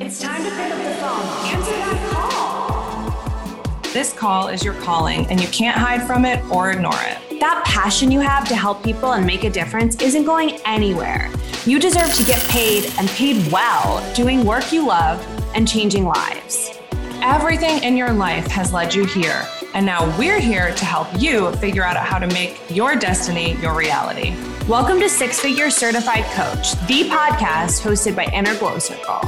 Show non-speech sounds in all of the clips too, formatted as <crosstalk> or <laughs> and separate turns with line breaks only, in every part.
It's time to pick up the phone. Answer that call.
This call is your calling, and you can't hide from it or ignore it.
That passion you have to help people and make a difference isn't going anywhere. You deserve to get paid and paid well doing work you love and changing lives.
Everything in your life has led you here, and now we're here to help you figure out how to make your destiny your reality.
Welcome to Six Figure Certified Coach, the podcast hosted by Inner Glow Circle.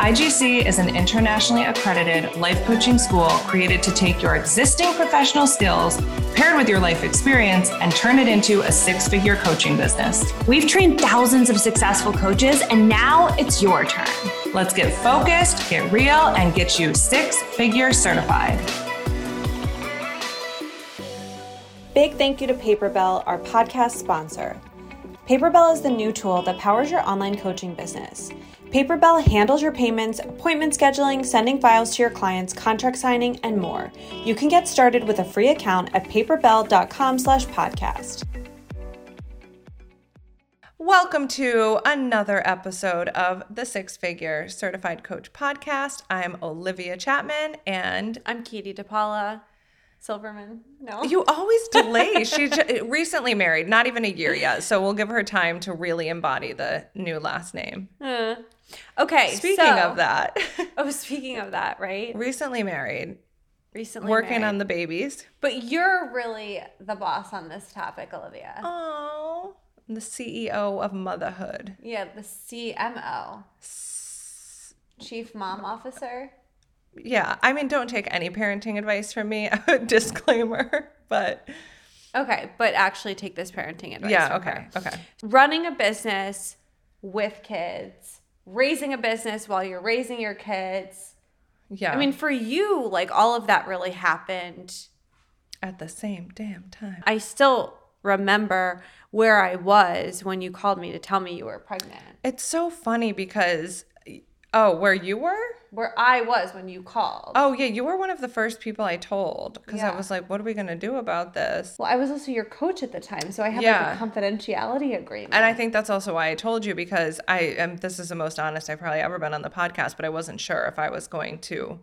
IGC is an internationally accredited life coaching school created to take your existing professional skills paired with your life experience and turn it into a six figure coaching business.
We've trained thousands of successful coaches, and now it's your turn.
Let's get focused, get real, and get you six figure certified.
Big thank you to Paperbell, our podcast sponsor. Paperbell is the new tool that powers your online coaching business. Paperbell handles your payments, appointment scheduling, sending files to your clients, contract signing, and more. You can get started with a free account at paperbell.com/podcast.
Welcome to another episode of the Six Figure Certified Coach Podcast. I'm Olivia Chapman and
I'm Katie DePaula. Silverman. No.
You always <laughs> delay. she j- recently married, not even a year yet. So we'll give her time to really embody the new last name.
Uh, okay.
Speaking
so,
of that. <laughs>
oh, speaking of that, right?
Recently married.
Recently
working
married.
on the babies.
But you're really the boss on this topic, Olivia.
Oh, the CEO of motherhood.
Yeah, the CMO. S- Chief Mom Officer
yeah, I mean, don't take any parenting advice from me. <laughs> Disclaimer, but
okay, but actually take this parenting advice.
Yeah, okay, her. okay.
Running a business with kids, raising a business while you're raising your kids.
Yeah,
I mean, for you, like all of that really happened
at the same damn time.
I still remember where I was when you called me to tell me you were pregnant.
It's so funny because oh, where you were?
Where I was when you called.
Oh yeah, you were one of the first people I told because yeah. I was like, "What are we gonna do about this?"
Well, I was also your coach at the time, so I had yeah. like a confidentiality agreement.
And I think that's also why I told you because I am. This is the most honest I've probably ever been on the podcast, but I wasn't sure if I was going to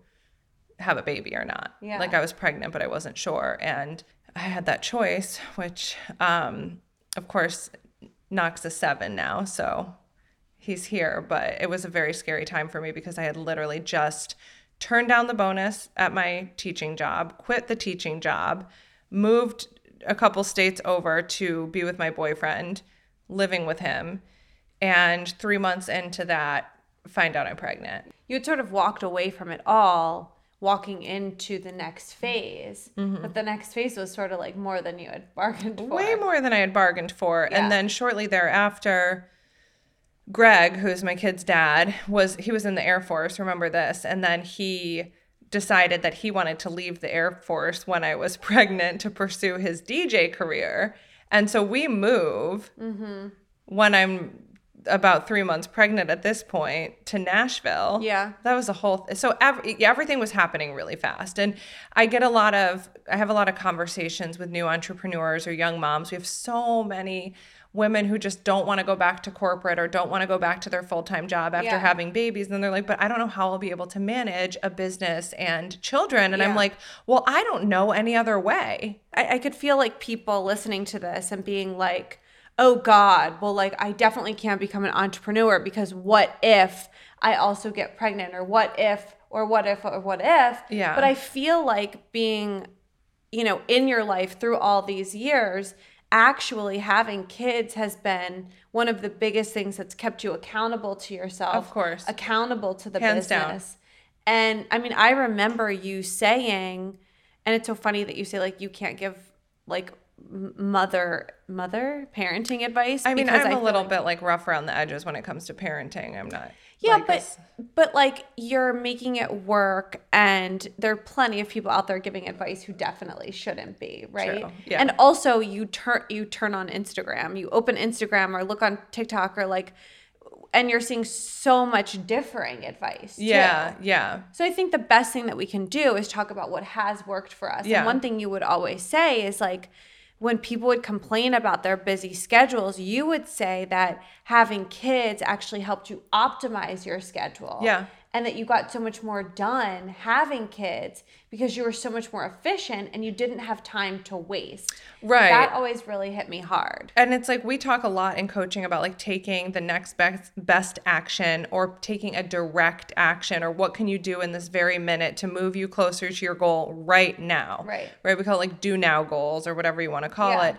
have a baby or not. Yeah. Like I was pregnant, but I wasn't sure, and I had that choice, which, um, of course, Knox a seven now, so he's here. But it was a very scary time for me because I had literally just turned down the bonus at my teaching job, quit the teaching job, moved a couple states over to be with my boyfriend, living with him. And three months into that, find out I'm pregnant.
You had sort of walked away from it all walking into the next phase. Mm-hmm. But the next phase was sort of like more than you had bargained for.
Way more than I had bargained for. Yeah. And then shortly thereafter, Greg, who's my kid's dad, was he was in the Air Force, remember this, and then he decided that he wanted to leave the Air Force when I was <laughs> pregnant to pursue his DJ career. And so we move mm-hmm. when I'm about three months pregnant at this point to Nashville.
Yeah.
That was a whole, th- so every, everything was happening really fast. And I get a lot of, I have a lot of conversations with new entrepreneurs or young moms. We have so many women who just don't want to go back to corporate or don't want to go back to their full-time job after yeah. having babies and they're like but i don't know how i'll be able to manage a business and children and yeah. i'm like well i don't know any other way
I, I could feel like people listening to this and being like oh god well like i definitely can't become an entrepreneur because what if i also get pregnant or what if or what if or what if
yeah
but i feel like being you know in your life through all these years actually having kids has been one of the biggest things that's kept you accountable to yourself.
Of course.
Accountable to the
Hands
business.
Down.
And I mean, I remember you saying, and it's so funny that you say like you can't give like mother mother parenting advice.
I mean, I'm I a little like, bit like rough around the edges when it comes to parenting. I'm not.
Yeah,
like
but but like you're making it work, and there are plenty of people out there giving advice who definitely shouldn't be, right?
True. Yeah.
And also, you turn you turn on Instagram, you open Instagram or look on TikTok or like and you're seeing so much differing advice. Too.
Yeah, yeah.
So I think the best thing that we can do is talk about what has worked for us.
Yeah.
And one thing you would always say is like when people would complain about their busy schedules, you would say that having kids actually helped you optimize your schedule.
Yeah.
And that you got so much more done having kids because you were so much more efficient and you didn't have time to waste.
Right.
That always really hit me hard.
And it's like we talk a lot in coaching about like taking the next best best action or taking a direct action or what can you do in this very minute to move you closer to your goal right now.
Right.
Right. We call it like do now goals or whatever you want to call
Yeah.
it.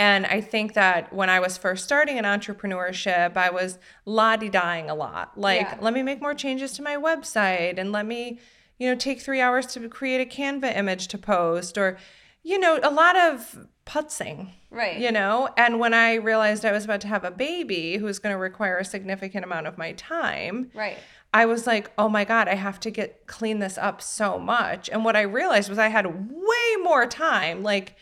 And I think that when I was first starting in entrepreneurship, I was la di dying a lot. Like,
Yeah.
let me make more changes to my website and let me, you know, take three hours to create a Canva image to post or, you know, a lot of putzing.
Right.
You know, and when I realized I was about to have a baby who's going to require a significant amount of my time,
Right.
I was like, oh my God, I have to get clean this up so much. And what I realized was I had way more time. Like,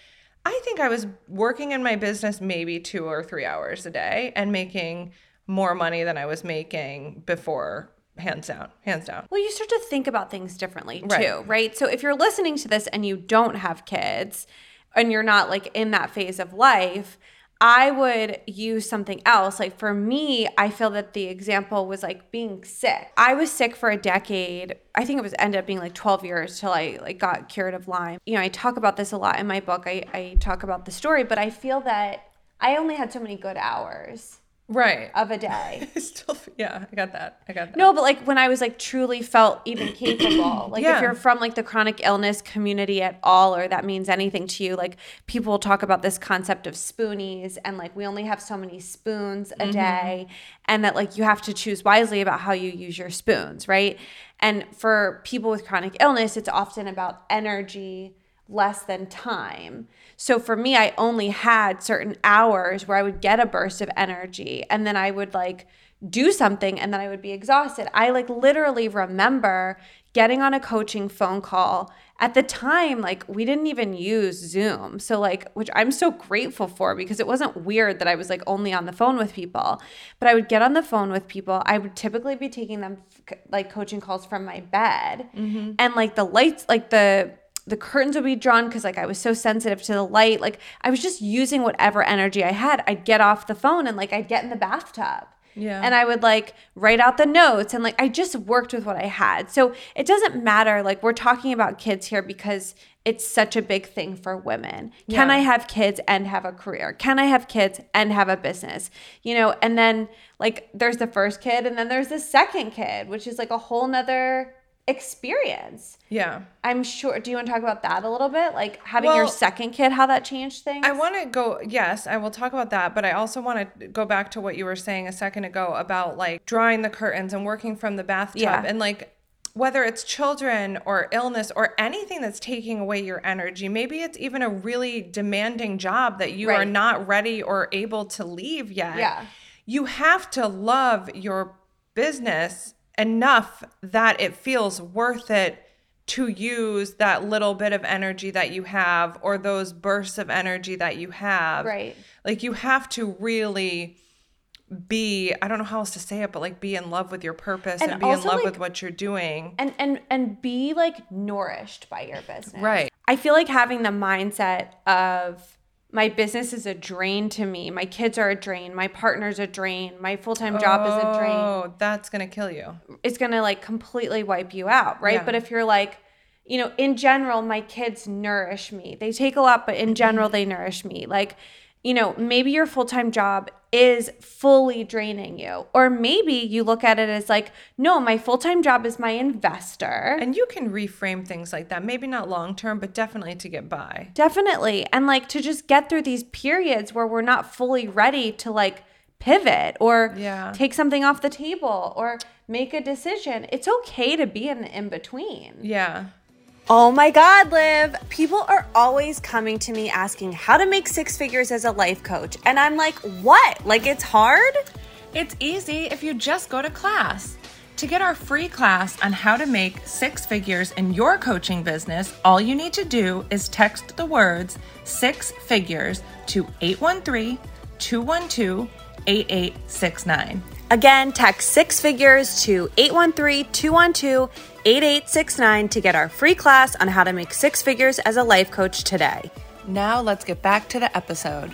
I think I was working in my business maybe two or three hours a day and making more money than I was making before, hands down, hands down.
Well, you start to think about things differently too,
Right.
right? So if you're listening to this and you don't have kids and you're not like in that phase of life, I would use something else. Like for me, I feel that the example was like being sick. I was sick for a decade. I think it was ended up being like 12 years till I like got cured of Lyme. You know, I talk about this a lot in my book. I, I talk about the story, but I feel that I only had so many good hours
Right.
of a day. <laughs>
I still, yeah, I got that. I got that.
No, but like when I was like truly felt even capable. <clears throat> Like if you're from like the chronic illness community at all, or that means anything to you, like people talk about this concept of spoonies and like we only have so many spoons a mm-hmm. day, and that like you have to choose wisely about how you use your spoons, right? And for people with chronic illness, it's often about energy less than time. So for me, I only had certain hours where I would get a burst of energy and then I would like do something and then I would be exhausted. I like literally remember getting on a coaching phone call. At the time, like we didn't even use Zoom. So like which I'm so grateful for because it wasn't weird that I was like only on the phone with people. But I would get on the phone with people. I would typically be taking them like coaching calls from my bed. Mm-hmm. And like the lights like the the curtains would be drawn because like I was so sensitive to the light. Like I was just using whatever energy I had. I'd get off the phone and like I'd get in the bathtub.
Yeah.
And I would like write out the notes and like I just worked with what I had. So it doesn't matter. Like we're talking about kids here because it's such a big thing for women.
Yeah.
Can I have kids and have a career? Can I have kids and have a business? You know, and then like there's the first kid and then there's the second kid, which is like a whole nother experience.
Yeah.
I'm sure. Do you want to talk about that a little bit? Like having your second kid, how that changed things?
I want to go, yes, I will talk about that, but I also want to go back to what you were saying a second ago about like drawing the curtains and working from the bathtub
Yeah.
and like whether it's children or illness or anything that's taking away your energy. Maybe it's even a really demanding job that you are not ready or able to leave yet.
Yeah.
You have to love your business enough that it feels worth it to use that little bit of energy that you have or those bursts of energy that you have.
Right.
Like you have to really be I don't know how else to say it, but like be in love with your purpose and,
And
be in love
like-
with what you're doing.
and and and be like nourished by your business.
Right.
I feel like having the mindset of my business is a drain to me. My kids are a drain. My partner's a drain. My full time job is a oh, drain.
Oh, that's gonna kill you.
It's gonna like completely wipe you out, right?
Yeah.
But if you're like, you know, in general, my kids nourish me. They take a lot, but in general, they nourish me. Like, you know, maybe your full time job is fully draining you. Or maybe you look at it as like, no, my full time job is my investor.
And you can reframe things like that. Maybe not long term, but definitely to get by.
Definitely. And like to just get through these periods where we're not fully ready to like pivot or
Yeah.
take something off the table or make a decision. It's okay to be in the in between.
Yeah.
Oh my God, Liv. People are always coming to me asking how to make six figures as a life coach. And I'm like, what? Like, it's hard?
It's easy if you just go to class. To get our free class on how to make six figures in your coaching business, all you need to do is text the words six figures to 813 212 8869.
Again, text six figures to 813 212 8869 to get our free class on how to make six figures as a life coach today.
Now let's get back to the episode.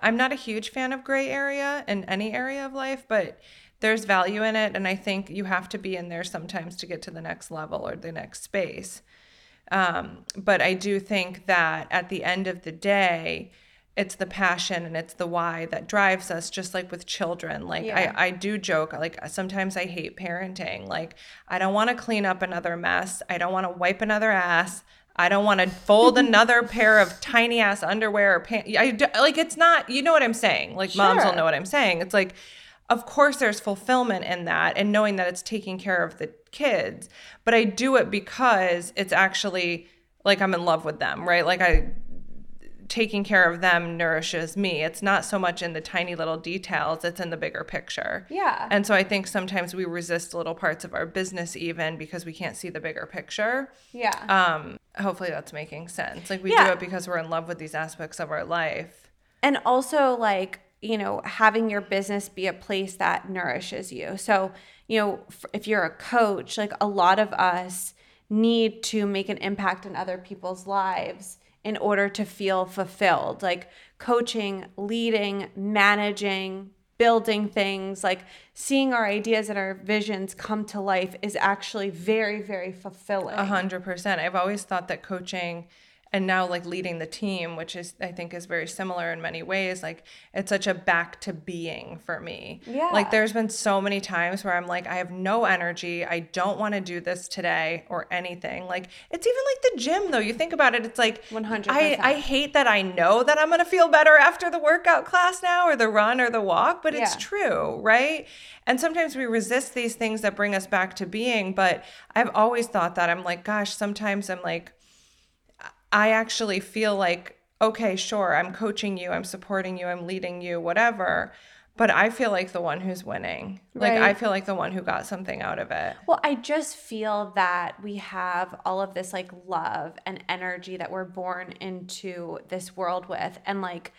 I'm not a huge fan of gray area in any area of life, but there's value in it and i think you have to be in there sometimes to get to the next level or the next space um, but i do think that at the end of the day it's the passion and it's the why that drives us just like with children like yeah. I, I do joke like sometimes i hate parenting like i don't want to clean up another mess i don't want to wipe another ass I don't want to fold <laughs> another pair of tiny ass underwear or pants. I like it's not. You know what I'm saying? Like sure. moms will know what I'm saying. It's like, of course, there's fulfillment in that and knowing that it's taking care of the kids. But I do it because it's actually like I'm in love with them, right? Like I taking care of them nourishes me. It's not so much in the tiny little details, it's in the bigger picture.
Yeah.
And so I think sometimes we resist little parts of our business even because we can't see the bigger picture.
Yeah.
Um hopefully that's making sense. Like we yeah. do it because we're in love with these aspects of our life.
And also like, you know, having your business be a place that nourishes you. So, you know, if you're a coach, like a lot of us need to make an impact in other people's lives in order to feel fulfilled. Like coaching, leading, managing, building things, like seeing our ideas and our visions come to life is actually very, very fulfilling.
A hundred percent. I've always thought that coaching and now like leading the team which is i think is very similar in many ways like it's such a back to being for me.
Yeah.
Like there's been so many times where i'm like i have no energy i don't want to do this today or anything. Like it's even like the gym though. You think about it it's like
100
I, I hate that i know that i'm going to feel better after the workout class now or the run or the walk but it's yeah. true right? And sometimes we resist these things that bring us back to being but i've always thought that. I'm like gosh sometimes i'm like I actually feel like, okay, sure, I'm coaching you, I'm supporting you, I'm leading you, whatever. But I feel like the one who's winning. Right. Like, I feel like the one who got something out of it.
Well, I just feel that we have all of this like love and energy that we're born into this world with. And like,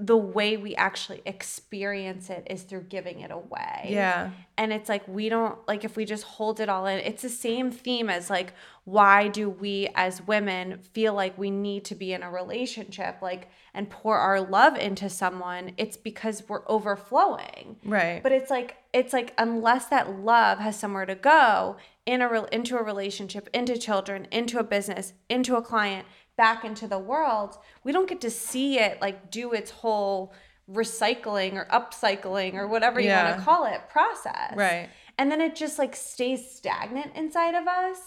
the way we actually experience it is through giving it away.
Yeah.
And it's like we don't like if we just hold it all in. It's the same theme as like why do we as women feel like we need to be in a relationship like and pour our love into someone? It's because we're overflowing.
Right.
But it's like it's like unless that love has somewhere to go in a into a relationship, into children, into a business, into a client, back into the world, we don't get to see it like do its whole recycling or upcycling or whatever you yeah. want to call it process.
Right.
And then it just like stays stagnant inside of us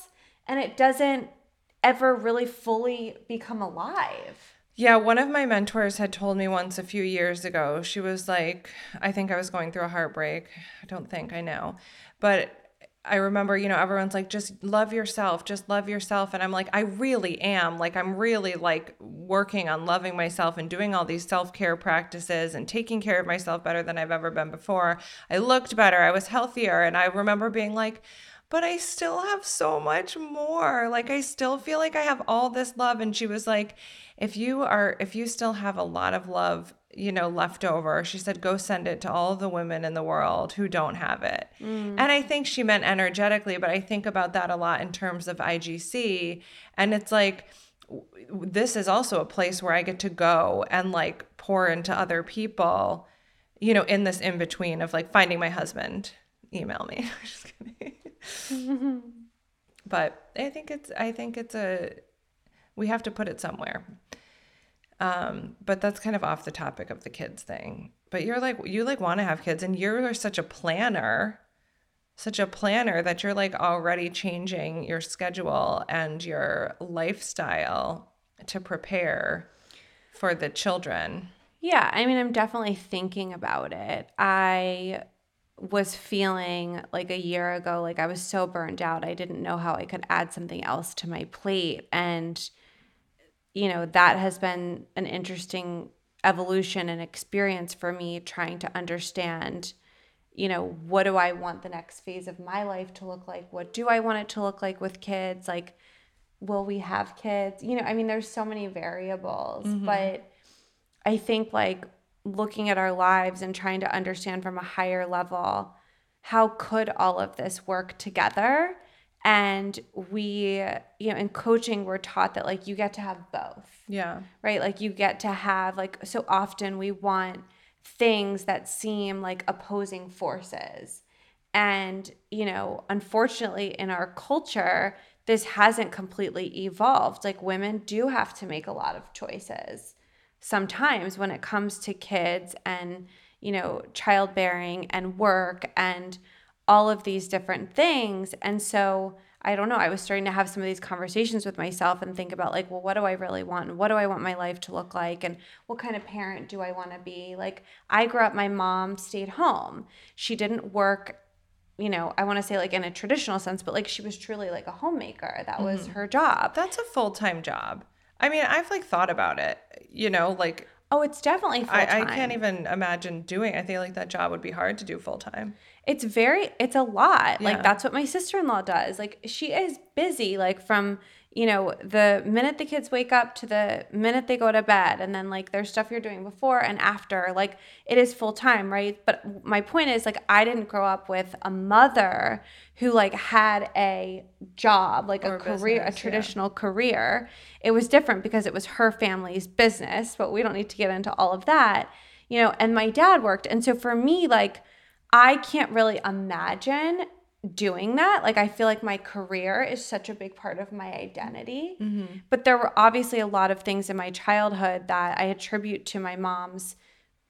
and it doesn't ever really fully become alive.
Yeah, one of my mentors had told me once a few years ago, she was like, I think I was going through a heartbreak. I don't think I know. But I remember, you know, everyone's like, just love yourself, just love yourself. And I'm like, I really am. Like, I'm really like working on loving myself and doing all these self care practices and taking care of myself better than I've ever been before. I looked better, I was healthier. And I remember being like, but I still have so much more. Like, I still feel like I have all this love. And she was like, if you are, if you still have a lot of love you know, left over. She said, go send it to all the women in the world who don't have it. Mm. And I think she meant energetically, but I think about that a lot in terms of IGC. And it's like, this is also a place where I get to go and like pour into other people, you know, in this in between of like finding my husband. Email me. <laughs> Just kidding. <laughs> but I think it's, I think it's a, we have to put it somewhere. Um, but that's kind of off the topic of the kids thing. But you're like, you like want to have kids and you're such a planner, such a planner that you're like already changing your schedule and your lifestyle to prepare for the children.
Yeah, I mean, I'm definitely thinking about it. I was feeling like a year ago, like I was so burned out. I didn't know how I could add something else to my plate. And you know, that has been an interesting evolution and experience for me trying to understand, you know, what do I want the next phase of my life to look like? What do I want it to look like with kids? Like, will we have kids? You know, I mean, there's so many variables, mm-hmm. but I think like looking at our lives and trying to understand from a higher level how could all of this work together and we you know in coaching we're taught that like you get to have both
yeah
right like you get to have like so often we want things that seem like opposing forces. And, you know, unfortunately in our culture, this hasn't completely evolved. Like women do have to make a lot of choices sometimes when it comes to kids and, you know, childbearing and work and all of these different things. And so, I don't know, I was starting to have some of these conversations with myself and think about like, well, what do I really want? And what do I want my life to look like? And what kind of parent do I want to be? Like, I grew up, my mom stayed home. She didn't work, you know, I want to say like in a traditional sense, but like she was truly like a homemaker. That was mm-hmm. her job.
That's a full time job. I mean, I've like thought about it, you know, like
Oh, it's definitely full
time. I, I, can't even imagine doing. I think like that job would be hard to do full time.
It's very. It's a lot. Yeah. Like that's what my sister in law does. Like she is busy. Like from you know, the minute the kids wake up to the minute they go to bed, and then like there's stuff you're doing before and after, like it is full time, right? But my point is, like, I didn't grow up with a mother who like had a job, like or a career, business, a traditional yeah. career. It was different because it was her family's business, but we don't need to get into all of that, you know, and my dad worked. And so for me, like, I can't really imagine doing that. Like I feel like my career is such a big part of my identity. Mm-hmm. But there were obviously a lot of things in my childhood that I attribute to my mom's,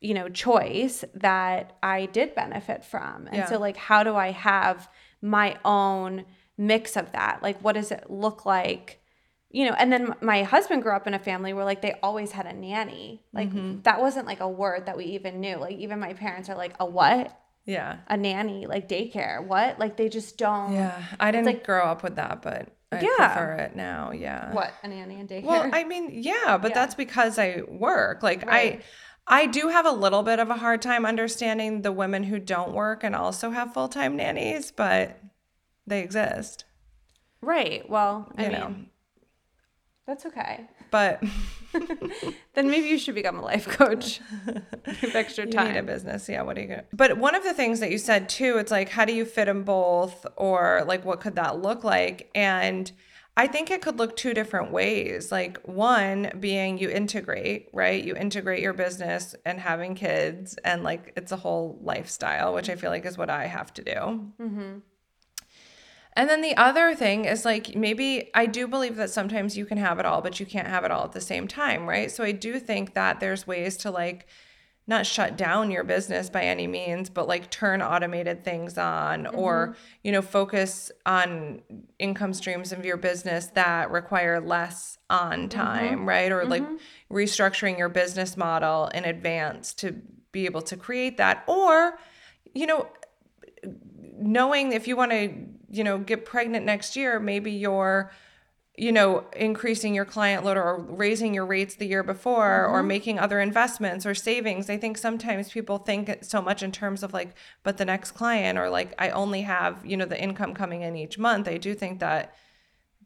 you know, choice that I did benefit from. And yeah. so like how do I have my own mix of that? Like what does it look like? You know, and then my husband grew up in a family where like they always had a nanny. Like mm-hmm. that wasn't like a word that we even knew. Like even my parents are like, "A what?"
Yeah.
A nanny, like daycare. What? Like they just don't.
Yeah. I didn't like, grow up with that, but I yeah. prefer it now. Yeah.
What? A nanny and daycare?
Well, I mean, yeah, but yeah. that's because I work. Like right. I I do have a little bit of a hard time understanding the women who don't work and also have full-time nannies, but they exist.
Right. Well, I you mean, know. that's okay.
But <laughs> <laughs>
then maybe you should become a life coach. <laughs> Have extra time.
You need a business. Yeah. What are you gonna? But one of the things that you said too, it's like, how do you fit them both, or like, what could that look like? And I think it could look two different ways. Like one being you integrate, right? You integrate your business and having kids, and like it's a whole lifestyle, which I feel like is what I have to do. Mm-hmm. And then the other thing is like maybe I do believe that sometimes you can have it all, but you can't have it all at the same time, right? So I do think that there's ways to like not shut down your business by any means, but like turn automated things on mm-hmm. or, you know, focus on income streams of your business that require less on mm-hmm. time, mm-hmm. right? Or mm-hmm. like restructuring your business model in advance to be able to create that. Or, you know, knowing if you want to you know get pregnant next year maybe you're you know increasing your client load or raising your rates the year before mm-hmm. or making other investments or savings. I think sometimes people think so much in terms of like but the next client or like i only have you know the income coming in each month. I do think that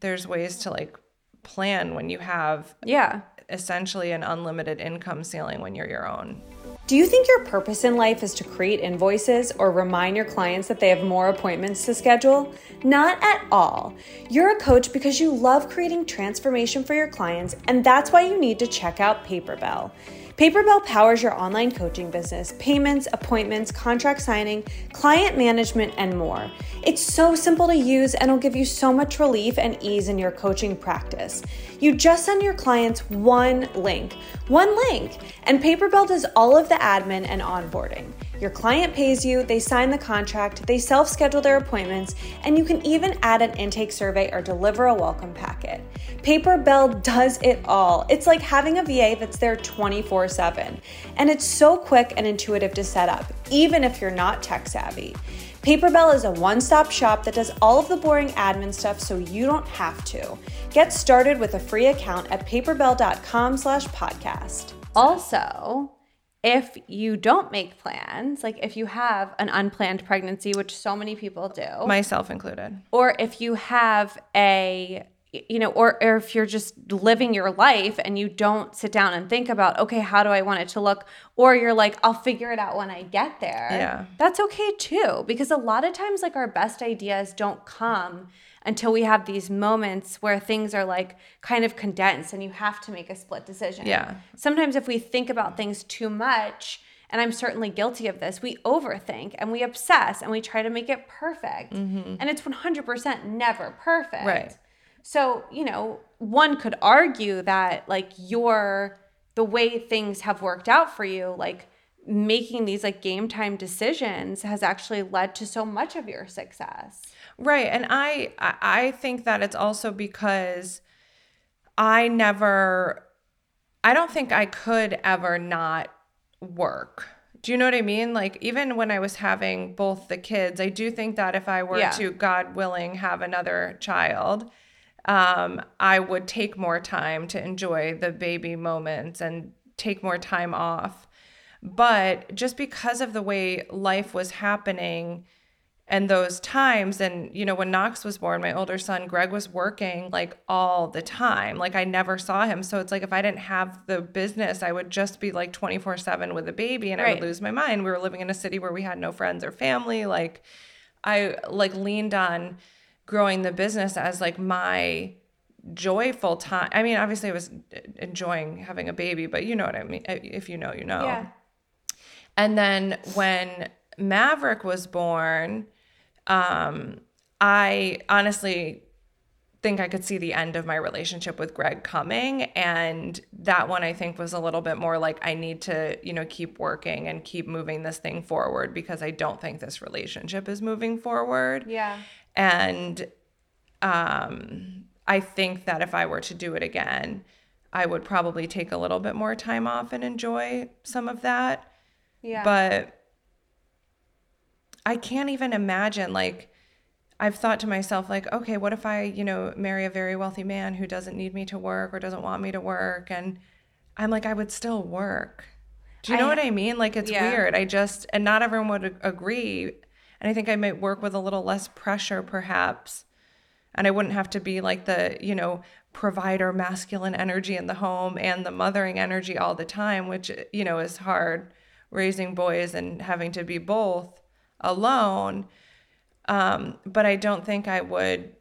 there's ways to like plan when you have
yeah
essentially an unlimited income ceiling when you're your own
do you think your purpose in life is to create invoices or remind your clients that they have more appointments to schedule? Not at all. You're a coach because you love creating transformation for your clients, and that's why you need to check out Paperbell. Paperbell powers your online coaching business, payments, appointments, contract signing, client management, and more. It's so simple to use and will give you so much relief and ease in your coaching practice. You just send your clients one link, one link, and Paperbell does all of the admin and onboarding. Your client pays you, they sign the contract, they self schedule their appointments, and you can even add an intake survey or deliver a welcome packet. Paperbell does it all. It's like having a VA that's there 24 7. And it's so quick and intuitive to set up, even if you're not tech savvy. Paperbell is a one stop shop that does all of the boring admin stuff so you don't have to. Get started with a free account at paperbell.com slash podcast. Also, if you don't make plans, like if you have an unplanned pregnancy, which so many people do,
myself included,
or if you have a you know, or, or if you're just living your life and you don't sit down and think about, okay, how do I want it to look? Or you're like, I'll figure it out when I get there.
Yeah.
That's okay too. Because a lot of times, like, our best ideas don't come until we have these moments where things are like kind of condensed and you have to make a split decision.
Yeah.
Sometimes if we think about things too much and I'm certainly guilty of this, we overthink and we obsess and we try to make it perfect. Mm-hmm. And it's 100% never perfect.
Right.
So, you know, one could argue that like your the way things have worked out for you, like making these like game time decisions has actually led to so much of your success.
Right. And I I think that it's also because I never I don't think I could ever not work. Do you know what I mean? Like even when I was having both the kids, I do think that if I were yeah. to God willing have another child, um, I would take more time to enjoy the baby moments and take more time off. But just because of the way life was happening, and those times and you know when knox was born my older son greg was working like all the time like i never saw him so it's like if i didn't have the business i would just be like 24 7 with a baby and right. i would lose my mind we were living in a city where we had no friends or family like i like leaned on growing the business as like my joyful time i mean obviously i was enjoying having a baby but you know what i mean if you know you know yeah. and then when maverick was born um, I honestly think I could see the end of my relationship with Greg coming. And that one I think was a little bit more like I need to, you know, keep working and keep moving this thing forward because I don't think this relationship is moving forward.
Yeah.
And um I think that if I were to do it again, I would probably take a little bit more time off and enjoy some of that.
Yeah.
But I can't even imagine like I've thought to myself like, okay, what if I, you know, marry a very wealthy man who doesn't need me to work or doesn't want me to work and I'm like I would still work. Do you know what I mean? Like it's yeah. weird. I just and not everyone would agree. And I think I might work with a little less pressure perhaps. And I wouldn't have to be like the, you know, provider masculine energy in the home and the mothering energy all the time, which, you know, is hard raising boys and having to be both alone. Um, but I don't think I would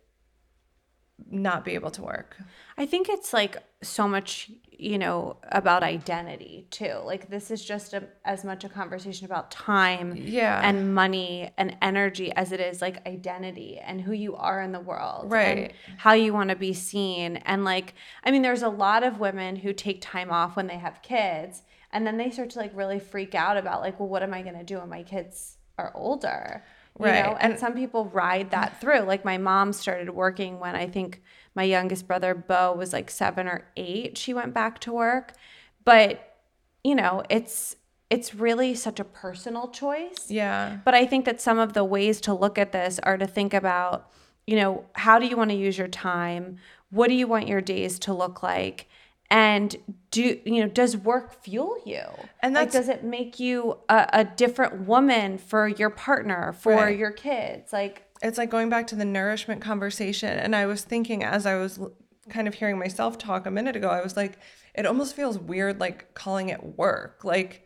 not be able to work.
I think it's like so much, you know, about identity too. Like this is just a, as much a conversation about time
yeah.
and money and energy as it is like identity and who you are in the world.
Right.
how you want to be seen. And like, I mean, there's a lot of women who take time off when they have kids and then they start to like really freak out about like, well, what am I going to do when my kids are older. right. Know? And, and some people ride that through. Like my mom started working when I think my youngest brother, Bo, was like seven or eight. She went back to work. But, you know, it's it's really such a personal choice.
Yeah.
But I think that some of the ways to look at this are to think about, you know, how do you want to use your time? What do you want your days to look like? and do you know does work fuel you
and
like does it make you a, a different woman for your partner for right. your kids like
it's like going back to the nourishment conversation. And i was thinking as i was kind of hearing myself talk a minute ago i was like it almost feels weird like calling it work. Like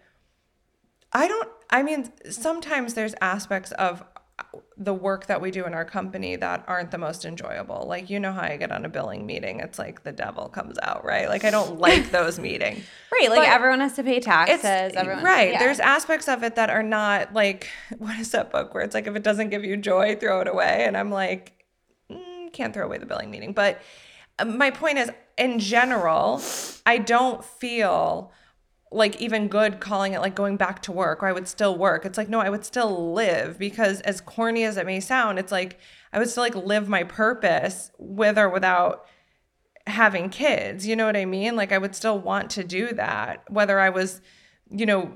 i don't i mean sometimes there's aspects of the work that we do in our company that aren't the most enjoyable. Like you know how I get on a billing meeting, it's like the devil comes out, right? Like I don't like <laughs> those meetings.
Right, like but everyone has to pay taxes. Everyone,
right. Yeah. There's aspects of it that are not like <laughs> what is that book where it's like if it doesn't give you joy, throw it away. And I'm like, mm, can't throw away the billing meeting. But uh, my point is, in general, I don't feel like even good calling it like going back to work or I would still work. It's like no, I would still live because as corny as it may sound, it's like I would still like live my purpose with or without having kids. You know what I mean? Like I would still want to do that whether I was you know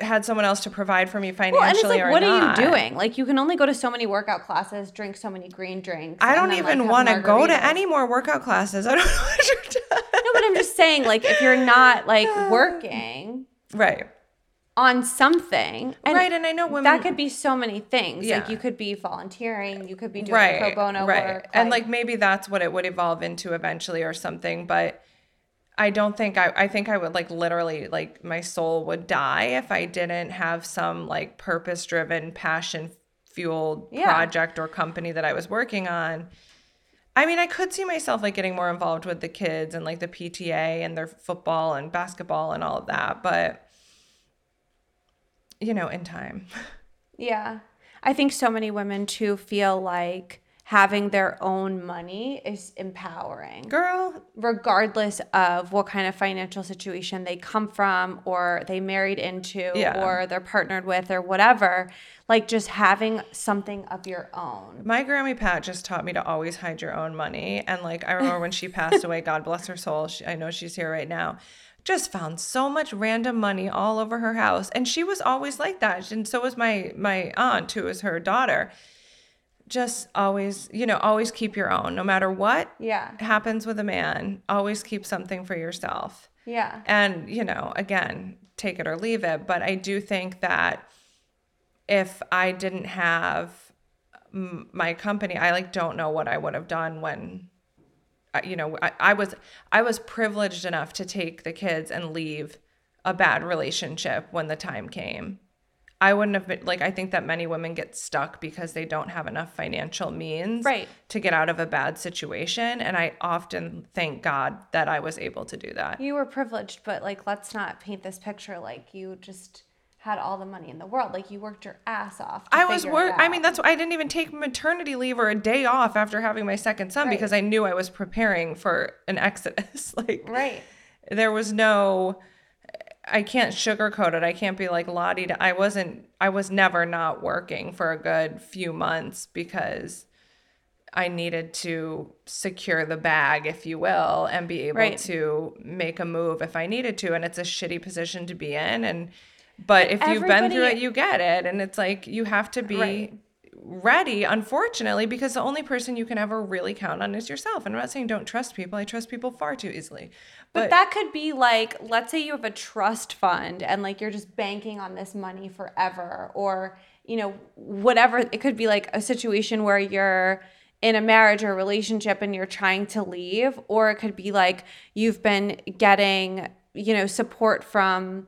had someone else to provide for me financially well, and it's like,
what
not.
are you doing? Like you can only go to so many workout classes, drink so many green drinks.
I don't even like, want to go to any more workout classes. I don't know what you're
doing. But I'm just saying, like, if you're not like <sighs> working,
right,
on something,
and right, and I know women
that could be so many things. Yeah. Like you could be volunteering, you could be doing right, pro bono right. work,
and like, like maybe that's what it would evolve into eventually, or something, but I don't think I I think I would like literally like my soul would die if I didn't have some like purpose driven passion fueled yeah. project or company that I was working on. I mean, I could see myself like getting more involved with the kids and like the PTA and their football and basketball and all of that, but you know, in time. <laughs>
Yeah. I think so many women too feel like having their own money is empowering.
Girl,
regardless of what kind of financial situation they come from or they married into
Yeah.
or they're partnered with or whatever, like just having something of your own.
my Grammy Pat just taught me to always hide your own money. And like, I remember when she <laughs> passed away, God bless her soul. She, I know she's here right now. Just found so much random money all over her house, and she was always like that. And so was my my aunt, who was her daughter. Just always, you know, always keep your own, no matter what
Yeah.
happens with a man. Always keep something for yourself.
Yeah.
And, you know, again, take it or leave it. But I do think that if I didn't have m- my company, I like don't know what I would have done when, you know, I, I was I was privileged enough to take the kids and leave a bad relationship when the time came. I wouldn't have been like I think that many women get stuck because they don't have enough financial means
Right.
to get out of a bad situation and I often thank God that I was able to do that.
You were privileged, but like let's not paint this picture like you just had all the money in the world. Like you worked your ass off.
I was work. I mean, that's why I didn't even take maternity leave or a day off after having my second son
Right.
because I knew I was preparing for an <laughs> exodus. like,
right.
there was no. I can't sugarcoat it. I can't be like Lottie. I wasn't. I was never not working for a good few months because I needed to secure the bag, if you will, and be able
Right.
to make a move if I needed to. And it's a shitty position to be in. And but if you've been through it, you get it. And it's like you have to be
Right.
Ready, unfortunately, because the only person you can ever really count on is yourself. And I'm not saying don't trust people. I trust people far too easily.
But that could be like, let's say you have a trust fund and like you're just banking on this money forever, or, you know, whatever. It could be like a situation where you're in a marriage or relationship and you're trying to leave, or it could be like you've been getting, you know, support from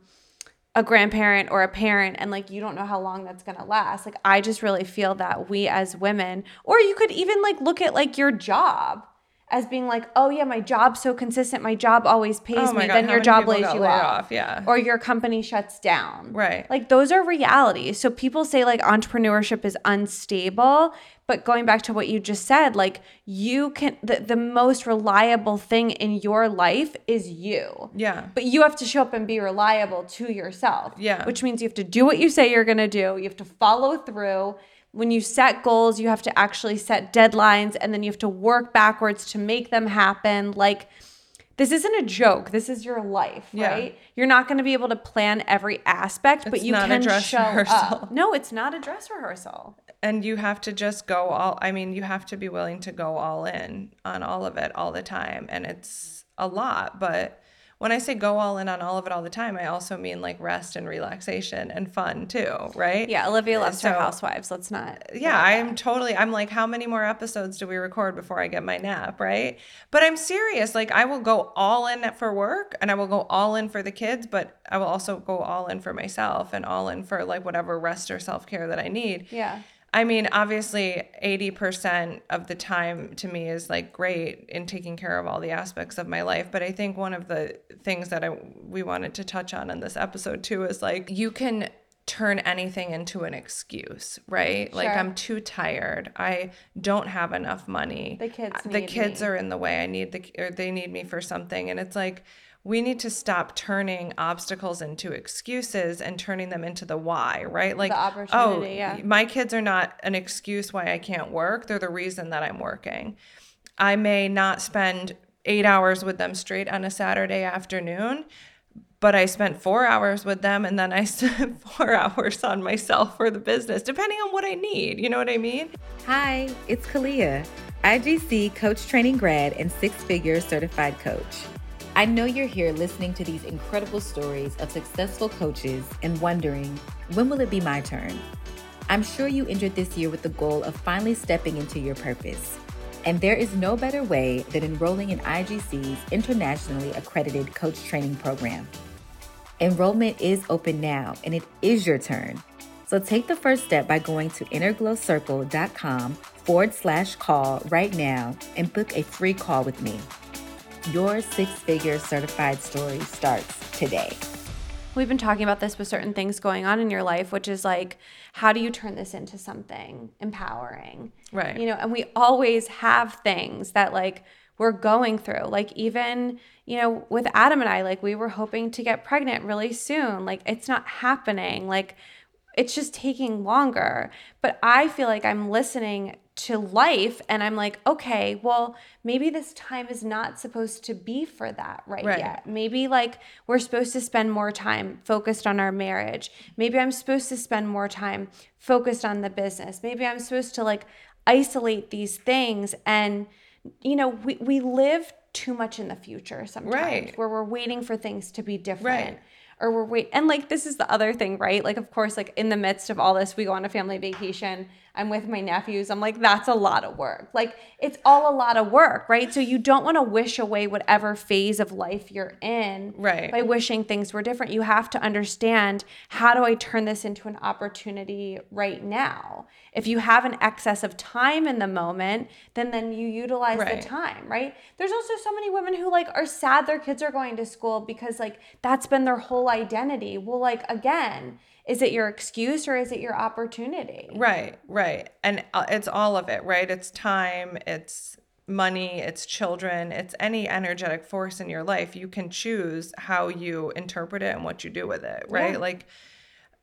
a grandparent or a parent and like you don't know how long that's going to last. Like i just really feel that we as women or you could even like look at like your job as being like oh yeah my job's so consistent my job always pays
Oh
me
God,
then your job lays you off.
off? Yeah.
or your company shuts down
Right.
like those are realities so people say like entrepreneurship is unstable but going back to what you just said like you can the, the most reliable thing in your life is you
Yeah.
but you have to show up and be reliable to yourself.
Yeah.
Which means you have to do what you say you're to do. You have to follow through. When you set goals, you have to actually set deadlines and then you have to work backwards to make them happen. Like, this isn't a joke. This is your life,
Yeah.
right? You're not going to be able to plan every aspect, but you
not a
can
dress
show
rehearsal.
up. <laughs> No, it's not a dress rehearsal.
and you have to just go all i mean you have to be willing to go all in on all of it all the time and it's a lot but when i say go all in on all of it all the time i also mean like rest and relaxation and fun too right
Yeah, Olivia loves her housewives. Let's not.
yeah i'm totally i'm like how many more episodes do we record before i get my nap right but i'm serious like i will go all in for work and i will go all in for the kids but i will also go all in for myself and all in for like whatever rest or self-care that i need
Yeah.
I mean, obviously, 80% of the time to me is like great in taking care of all the aspects of my life. But I think one of the things that I, we wanted to touch on in this episode too is like you can turn anything into an excuse, right? Like, I'm too tired. I don't have enough money.
The kids
The kids
me.
are in the way. I need the, or they need me for something. And it's like, we need to stop turning obstacles into excuses and turning them into the why, right? Like, oh,
opportunity,
oh,
yeah.
my kids are not an excuse why I can't work. They're the reason that I'm working. I may not spend eight hours with them straight on a Saturday afternoon, but I spent four hours with them and then I <laughs> spent four hours on myself for the business, depending on what I need. You know what I mean?
Hi, it's Kalia, IGC coach training grad and six figure certified coach. I know you're here listening to these incredible stories of successful coaches and wondering, when will it be my turn? I'm sure you entered this year with the goal of finally stepping into your purpose. And there is no better way than enrolling in IGC's internationally accredited coach training program. Enrollment is open now, and it is your turn. So take the first step by going to innerglowcircle.com forward slash call right now and book a free call with me. Your six figure certified story starts today.
we've been talking about this with certain things going on in your life, which is like, how do you turn this into something empowering?
Right.
You know, and we always have things that like we're going through. Like, even, you know, with Adam and I, like, we were hoping to get pregnant really soon. Like, it's not happening. Like, it's just taking longer. But I feel like I'm listening to life and I'm like, okay, well, maybe this time is not supposed to be for that right, right, yet. Maybe like we're supposed to spend more time focused on our marriage. Maybe I'm supposed to spend more time focused on the business. Maybe I'm supposed to like isolate these things and you know, we we live too much in the future sometimes right. where we're waiting for things to be different. Right or we're wait and like this is the other thing right like of course like in the midst of all this we go on a family vacation I'm with my nephews. I'm like, that's a lot of work. Like, it's all a lot of work, right? So, you don't want to wish away whatever phase of life you're in
right.
by wishing things were different. You have to understand how do I turn this into an opportunity right now? If you have an excess of time in the moment, then then you utilize right. the time, right? There's also so many women who like are sad their kids are going to school because like that's been their whole identity. Well, like again, is it your excuse or is it your opportunity?
Right, right. And uh, it's all of it, right? It's time, it's money, it's children, it's any energetic force in your life. You can choose how you interpret it and what you do with it, right? Yeah. Like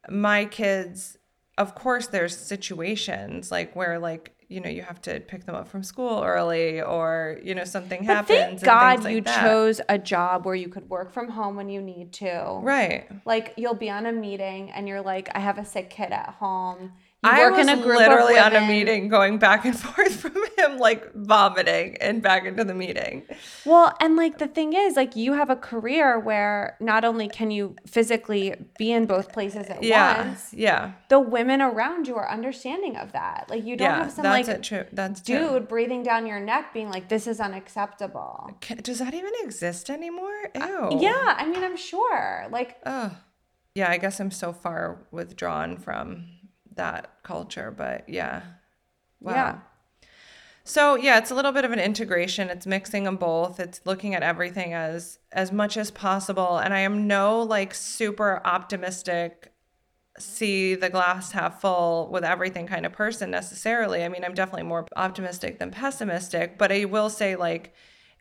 my kids, of course, there's situations like where, like, you know you have to pick them up from school early or you know something but happens
thank god like you that. chose a job where you could work from home when you need to.
Right.
Like you'll be on a meeting and you're like i have a sick kid at home
you I work was in a group literally on a meeting going back and <laughs> forth from him like vomiting and back into the meeting.
Well, and like the thing is like you have a career where not only can you physically be in both places at
yeah,
once.
Yeah.
The women around you are understanding of that. Like you don't yeah, have some
that's
like
true. That's
dude
true.
breathing down your neck being like this is unacceptable.
Can, does that even exist anymore? Ew.
Yeah, I mean I'm sure. Like
Oh. Yeah, I guess I'm so far withdrawn from that culture. But yeah.
Wow. Yeah.
So yeah, it's a little bit of an integration. It's mixing them both. It's looking at everything as as much as possible. And I am no like super optimistic see the glass half full with everything kind of person necessarily. I mean, I'm definitely more optimistic than pessimistic, but I will say like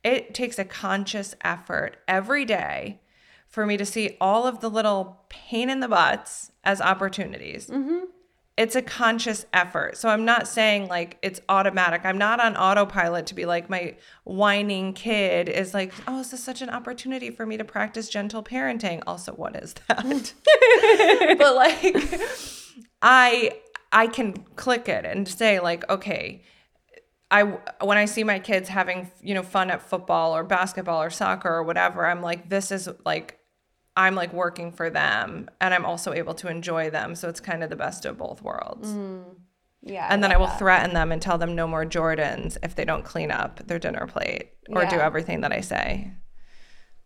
it takes a conscious effort every day for me to see all of the little pain in the butts as opportunities.
Mm-hmm
it's a conscious effort. So I'm not saying like it's automatic. I'm not on autopilot to be like my whining kid is like, oh, this is such an opportunity for me to practice gentle parenting? Also, what is that? Mm. <laughs> but <laughs> like I I can click it and say like, okay, I when I see my kids having, you know, fun at football or basketball or soccer or whatever, I'm like this is like I'm like working for them and I'm also able to enjoy them. So it's kind of the best of both worlds.
Mm. Yeah.
And I then I will that. threaten them and tell them no more Jordans if they don't clean up their dinner plate or yeah. do everything that I say.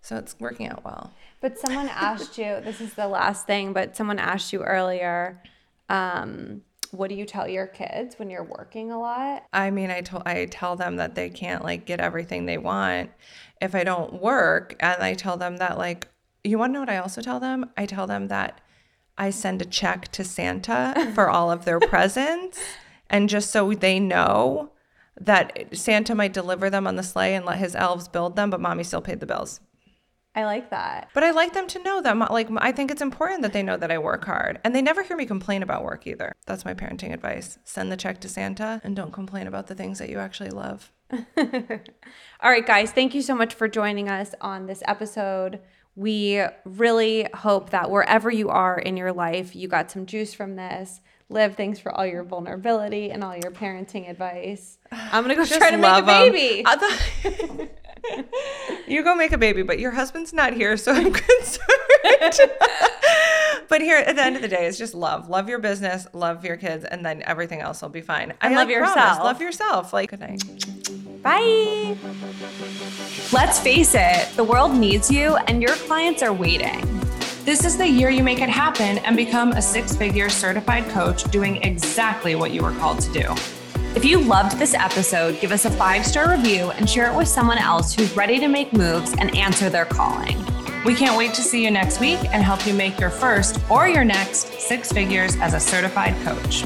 So it's working out well.
But someone <laughs> asked you, this is the last thing, but someone asked you earlier, um, what do you tell your kids when you're working a lot?
I mean, I told I tell them that they can't like get everything they want if I don't work, and I tell them that like you want to know what I also tell them? I tell them that I send a check to Santa for all of their <laughs> presents. And just so they know that Santa might deliver them on the sleigh and let his elves build them, but mommy still paid the bills.
I like that.
But I like them to know that, like, I think it's important that they know that I work hard. And they never hear me complain about work either. That's my parenting advice. Send the check to Santa and don't complain about the things that you actually love. <laughs>
All right, guys, thank you so much for joining us on this episode. We really hope that wherever you are in your life, you got some juice from this. Liv, thanks for all your vulnerability and all your parenting advice. I'm gonna go try to make a baby.
Thought- <laughs> you go make a baby, but your husband's not here, so I'm <laughs> concerned. <laughs> but here at the end of the day, it's just love. Love your business, love your kids, and then everything else will be fine.
And I love like yourself. Promise,
love yourself. Like good night.
Bye.
Let's face it, the world needs you and your clients are waiting. This is the year you make it happen and become a six figure certified coach doing exactly what you were called to do. If you loved this episode, give us a five star review and share it with someone else who's ready to make moves and answer their calling.
We can't wait to see you next week and help you make your first or your next six figures as a certified coach.